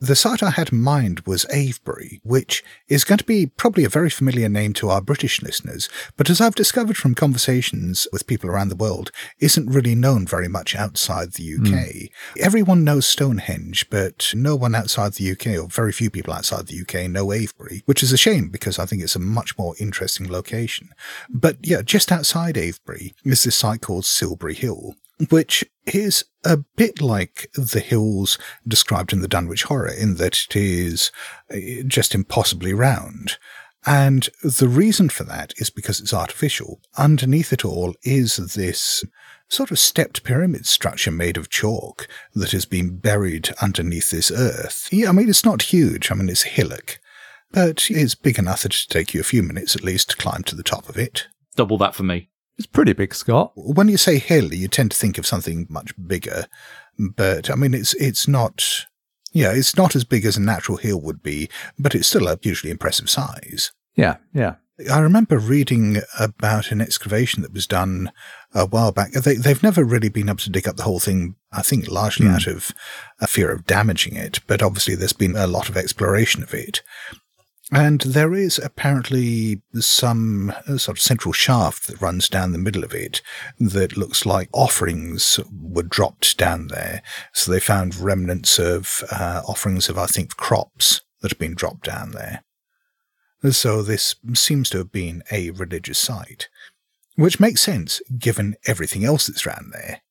The site I had in mind was Avebury, which is going to be probably a very familiar name to our British listeners, but as I've discovered from conversations with people around the world, isn't really known very much outside the UK. Hmm. Everyone knows Stonehenge, but no one outside the UK, or very few people outside the UK, know Avebury, which is a shame because I think it's a much more interesting location. But yeah, just outside Avebury is this site called Silbury Hill, which is a bit like the hills described in the Dunwich Horror, in that it is uh, just impossibly round. And the reason for that is because it's artificial. Underneath it all is this sort of stepped pyramid structure made of chalk that has been buried underneath this earth. Yeah, I mean, it's not huge. I mean, it's a hillock, but it's big enough that it'd take you a few minutes at least to climb to the top of it. Double that for me. It's pretty big, Scott. When you say hill, you tend to think of something much bigger, but I mean, it's it's not. Yeah, it's not as big as a natural hill would be, but it's still a hugely impressive size. Yeah, yeah. I remember reading about an excavation that was done a while back. They, they've never really been able to dig up the whole thing, I think largely hmm. out of a fear of damaging it, but obviously there's been a lot of exploration of it. And there is apparently some uh, sort of central shaft that runs down the middle of it that looks like offerings were dropped down there. So they found remnants of uh, offerings of, I think, crops that have been dropped down there. So this seems to have been a religious site, which makes sense given everything else that's around there.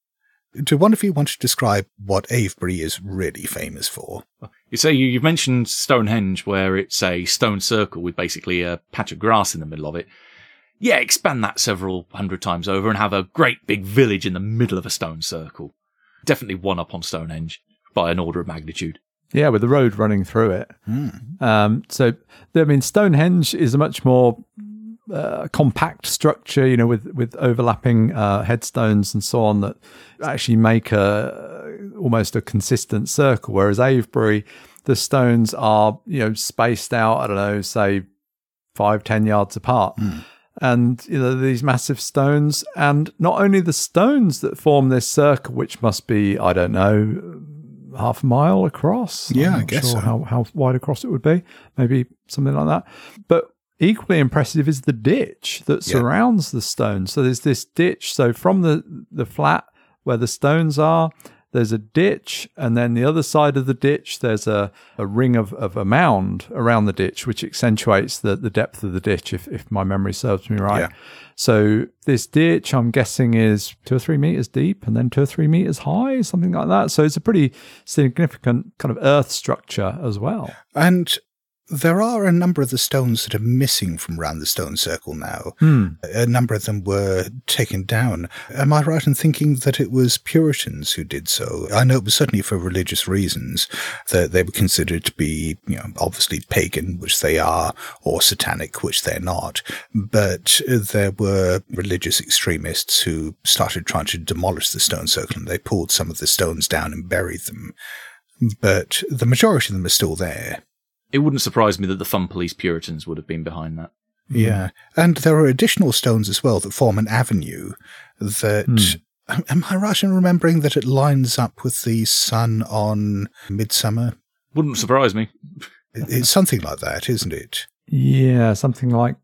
Do one of you want to describe what Avebury is really famous for? You say you, you've mentioned Stonehenge, where it's a stone circle with basically a patch of grass in the middle of it. Yeah, expand that several hundred times over and have a great big village in the middle of a stone circle. Definitely one up on Stonehenge by an order of magnitude. Yeah, with the road running through it. Um, so, I mean, Stonehenge is a much more uh, compact structure, you know, with with overlapping uh, headstones and so on that actually make a almost a consistent circle. Whereas Avebury, the stones are you know spaced out. I don't know, say five ten yards apart. And you know these massive stones, and not only the stones that form this circle, which must be I don't know half a mile across. Yeah, I guess sure so. how how wide across it would be, maybe something like that. But equally impressive is the ditch that Yeah. surrounds the stones. So there's this ditch. So from the the flat where the stones are, there's a ditch, and then the other side of the ditch, there's a, a ring of, of a mound around the ditch, which accentuates the, the depth of the ditch, if, if my memory serves me right. Yeah. So this ditch, I'm guessing, is two or three meters deep and then two or three meters high, something like that. So it's a pretty significant kind of earth structure as well. And there are a number of the stones that are missing from around the stone circle now. Hmm. A number of them were taken down. Am I right in thinking that it was Puritans who did so? I know it was certainly for religious reasons that they were considered to be, you know, obviously pagan, which they are, or satanic, which they're not. But there were religious extremists who started trying to demolish the stone circle and they pulled some of the stones down and buried them. But the majority of them are still there. It wouldn't surprise me that the Fun Police Puritans would have been behind that. Yeah. And there are additional stones as well that form an avenue that. Am- Am I right in remembering that it lines up with the sun on Midsummer? Wouldn't surprise me. It's something like that, isn't it? Yeah, something like.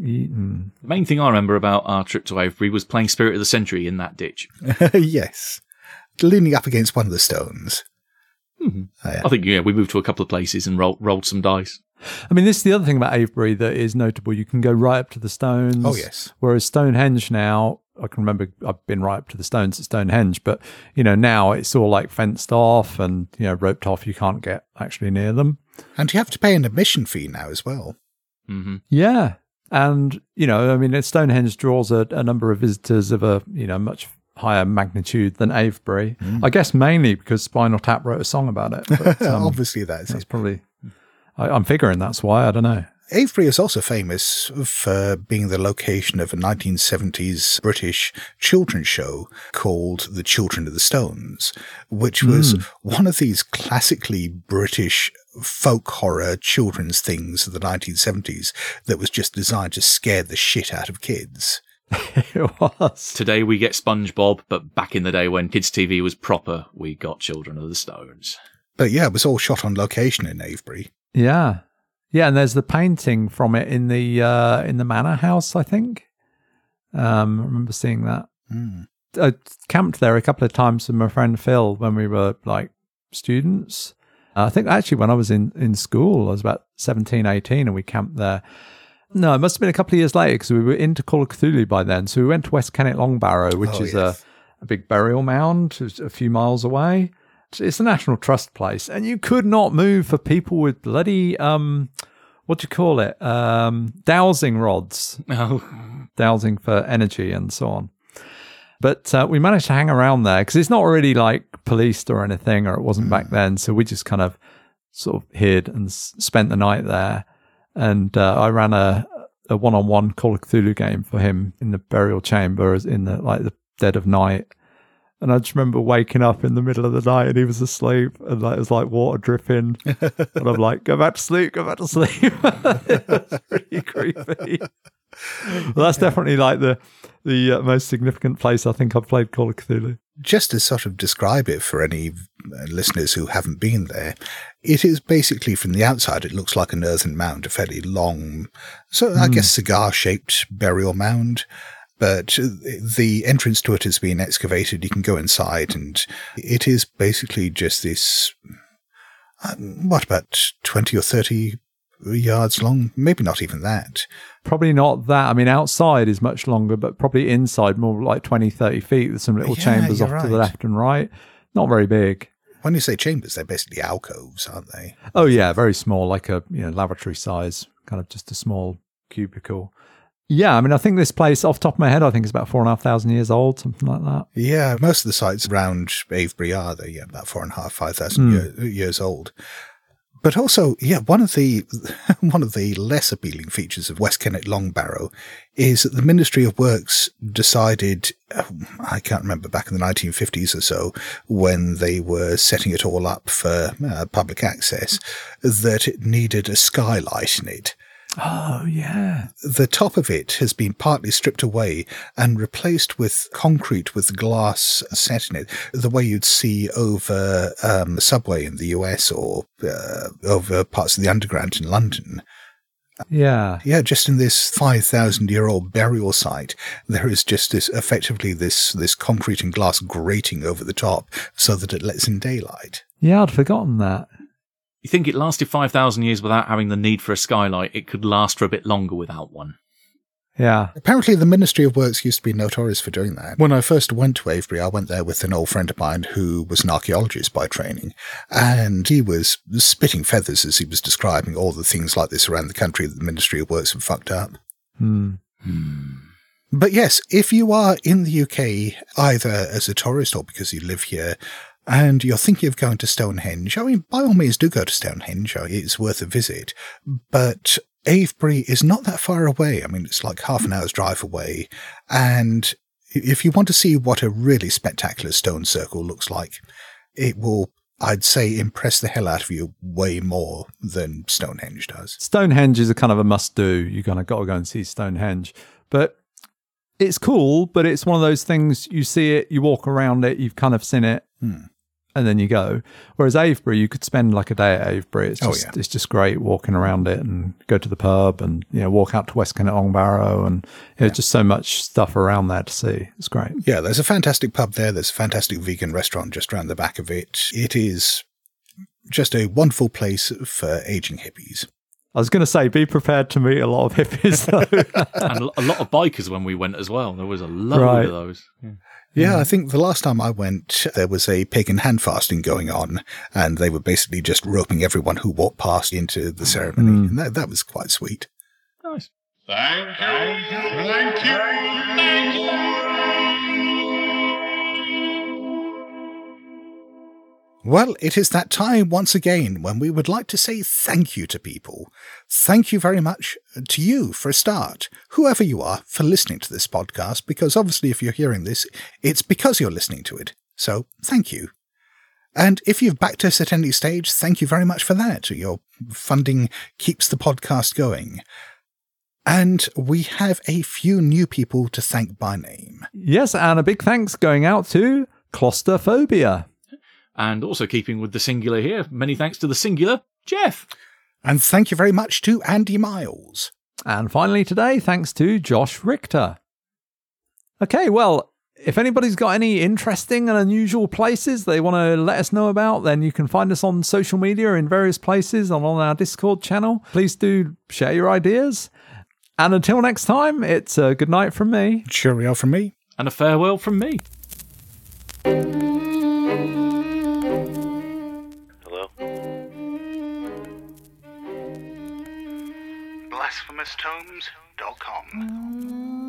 mm. The main thing I remember about our trip to Avebury was playing Spirit of the Century in that ditch. *laughs* yes. Leaning up against one of the stones. I think yeah, we moved to a couple of places and rolled rolled some dice. I mean, this is the other thing about Avebury that is notable. You can go right up to the stones. Oh, yes. Whereas Stonehenge now, I can remember I've been right up to the stones at Stonehenge, but you know now it's all like fenced off and you know roped off. You can't get actually near them. And you have to pay an admission fee now as well. hmm Yeah, and you know, I mean, Stonehenge draws a, a number of visitors of a you know much higher magnitude than Avebury. I guess mainly because Spinal Tap wrote a song about it. But, *laughs* um, Obviously, that's that's it. probably. I, I'm figuring that's why. I don't know. Avebury is also famous for being the location of a 1970s British children's show called The Children of the Stones, which was Mm. one of these classically British folk horror children's things of the 1970s that was just designed to scare the shit out of kids. *laughs* it was. Today we get SpongeBob, but back in the day when kids' TV was proper, we got Children of the Stones. But yeah, it was all shot on location in Avebury. Yeah, yeah, and there's the painting from it in the uh, in the manor house. I think. Um, I remember seeing that. Mm. I camped there a couple of times with my friend Phil when we were like students. Uh, I think actually when I was in, in school, I was about 17, 18, and we camped there. No, it must have been a couple of years later because we were into Call of Cthulhu by then. So we went to West Kennet Long Barrow, which Oh, is yes. a, a big burial mound a few miles away. It's- a National Trust place, and you could not move for people with bloody, um, what do you call it? Um, dowsing rods Oh, dowsing for energy and so on. But uh, we managed to hang around there because it's not really like policed or anything, or it wasn't back then. So we just kind of sort of hid and s- spent the night there. And uh, I ran a, a one-on-one Call of Cthulhu game for him in the burial chamber, in the like the dead of night. And I just remember waking up in the middle of the night and he was asleep, and like, it was like water dripping. *laughs* and I'm like, "Go back to sleep, go back to sleep." *laughs* it was pretty creepy. Well, that's definitely like the the uh, most significant place I think I've played Call of Cthulhu. just to sort of describe it for any uh, listeners who haven't been there, it is basically from the outside, it looks like an earthen mound, a fairly long, so I guess cigar shaped burial mound. But the entrance to it has been excavated. You can go inside, and it is basically just this, uh, what, about 20 or 30 yards long? Maybe not even that. Probably not that. I mean, outside is much longer, but probably inside more like 20, 30 feet with some little Yeah, chambers off you're to the left and right. Not very big. When you say chambers, they're basically alcoves, aren't they? Oh yeah, very small, like a you know lavatory size, kind of just a small cubicle. Yeah, I mean, I think this place, off the top of my head, I think it's about four and a half thousand years old, something like that. Yeah, most of the sites around Avebury are they yeah, about four and a half, five thousand hmm. year, years old. But also, yeah, one of the *laughs* one of the less appealing features of West Kennet Long Barrow is that the Ministry of Works decided, I can't remember back in the 1950s or so, when they were setting it all up for uh, public access, that it needed a skylight in it Oh yeah, the top of it has been partly stripped away and replaced with concrete with glass set in it, the way you'd see over um, the subway in the US or uh, over parts of the underground in London. yeah. Yeah, just in this 5,000 year old burial site, there is just this effectively this, this concrete and glass grating over the top so that it lets in daylight. Yeah, I'd forgotten that. You think it lasted 5,000 years without having the need for a skylight? It could last for a bit longer without one. Yeah. Apparently, the Ministry of Works used to be notorious for doing that. When I first went to Avebury, I went there with an old friend of mine who was an archaeologist by training, and he was spitting feathers as he was describing all the things like this around the country that the Ministry of Works had fucked up. Hmm. But yes, if you are in the UK, either as a tourist or because you live here, and you're thinking of going to Stonehenge, I mean, by all means, do go to Stonehenge. It's worth a visit. But Avebury is not that far away. I mean, it's like half an hour's drive away. And if you want to see what a really spectacular stone circle looks like, it will, I'd say, impress the hell out of you way more than Stonehenge does. Stonehenge is a kind of a must do. You kind of got to go and see Stonehenge. But it's cool, but it's one of those things you see it, you walk around it, you've kind of seen it, Hmm. and then you go. Whereas Avebury, you could spend like a day at Avebury. It's Oh, just, yeah. it's just great walking around it and go to the pub and, you know, walk out to West Kennet Long Barrow and there's just so much stuff around there to see. It's great. Yeah, there's a fantastic pub there. There's a fantastic vegan restaurant just around the back of it. It is just a wonderful place for aging hippies. I was going to say, be prepared to meet a lot of hippies *laughs* though. and a lot of bikers when we went as well. There was a load Right. of those. Yeah. Yeah, I think the last time I went, there was a pagan hand fasting going on, and they were basically just roping everyone who walked past into the mm. ceremony. And that, that was quite sweet. Nice. Thank you. Thank you. Thank you. Well, it is that time once again when we would like to say thank you to people. Thank you very much uh, to you for a start, whoever you are, for listening to this podcast, because obviously if you're hearing this, it's because you're listening to it. So thank you. And if you've backed us at any stage, thank you very much for that. Your funding keeps the podcast going. And we have a few new people to thank by name. Yes, and a big thanks going out to Claustrophobia. And also keeping with the singular here, many thanks to the singular, Jeff. And thank you very much to Andy Miles. And finally today, thanks to Josh Richter. Okay, well, if anybody's got any interesting and unusual places they want to let us know about, then you can find us on social media in various places and on our Discord channel. Please do share your ideas. And until next time, it's a good night from me. Cheerio from me. And a farewell from me. blasphemousTomes.com.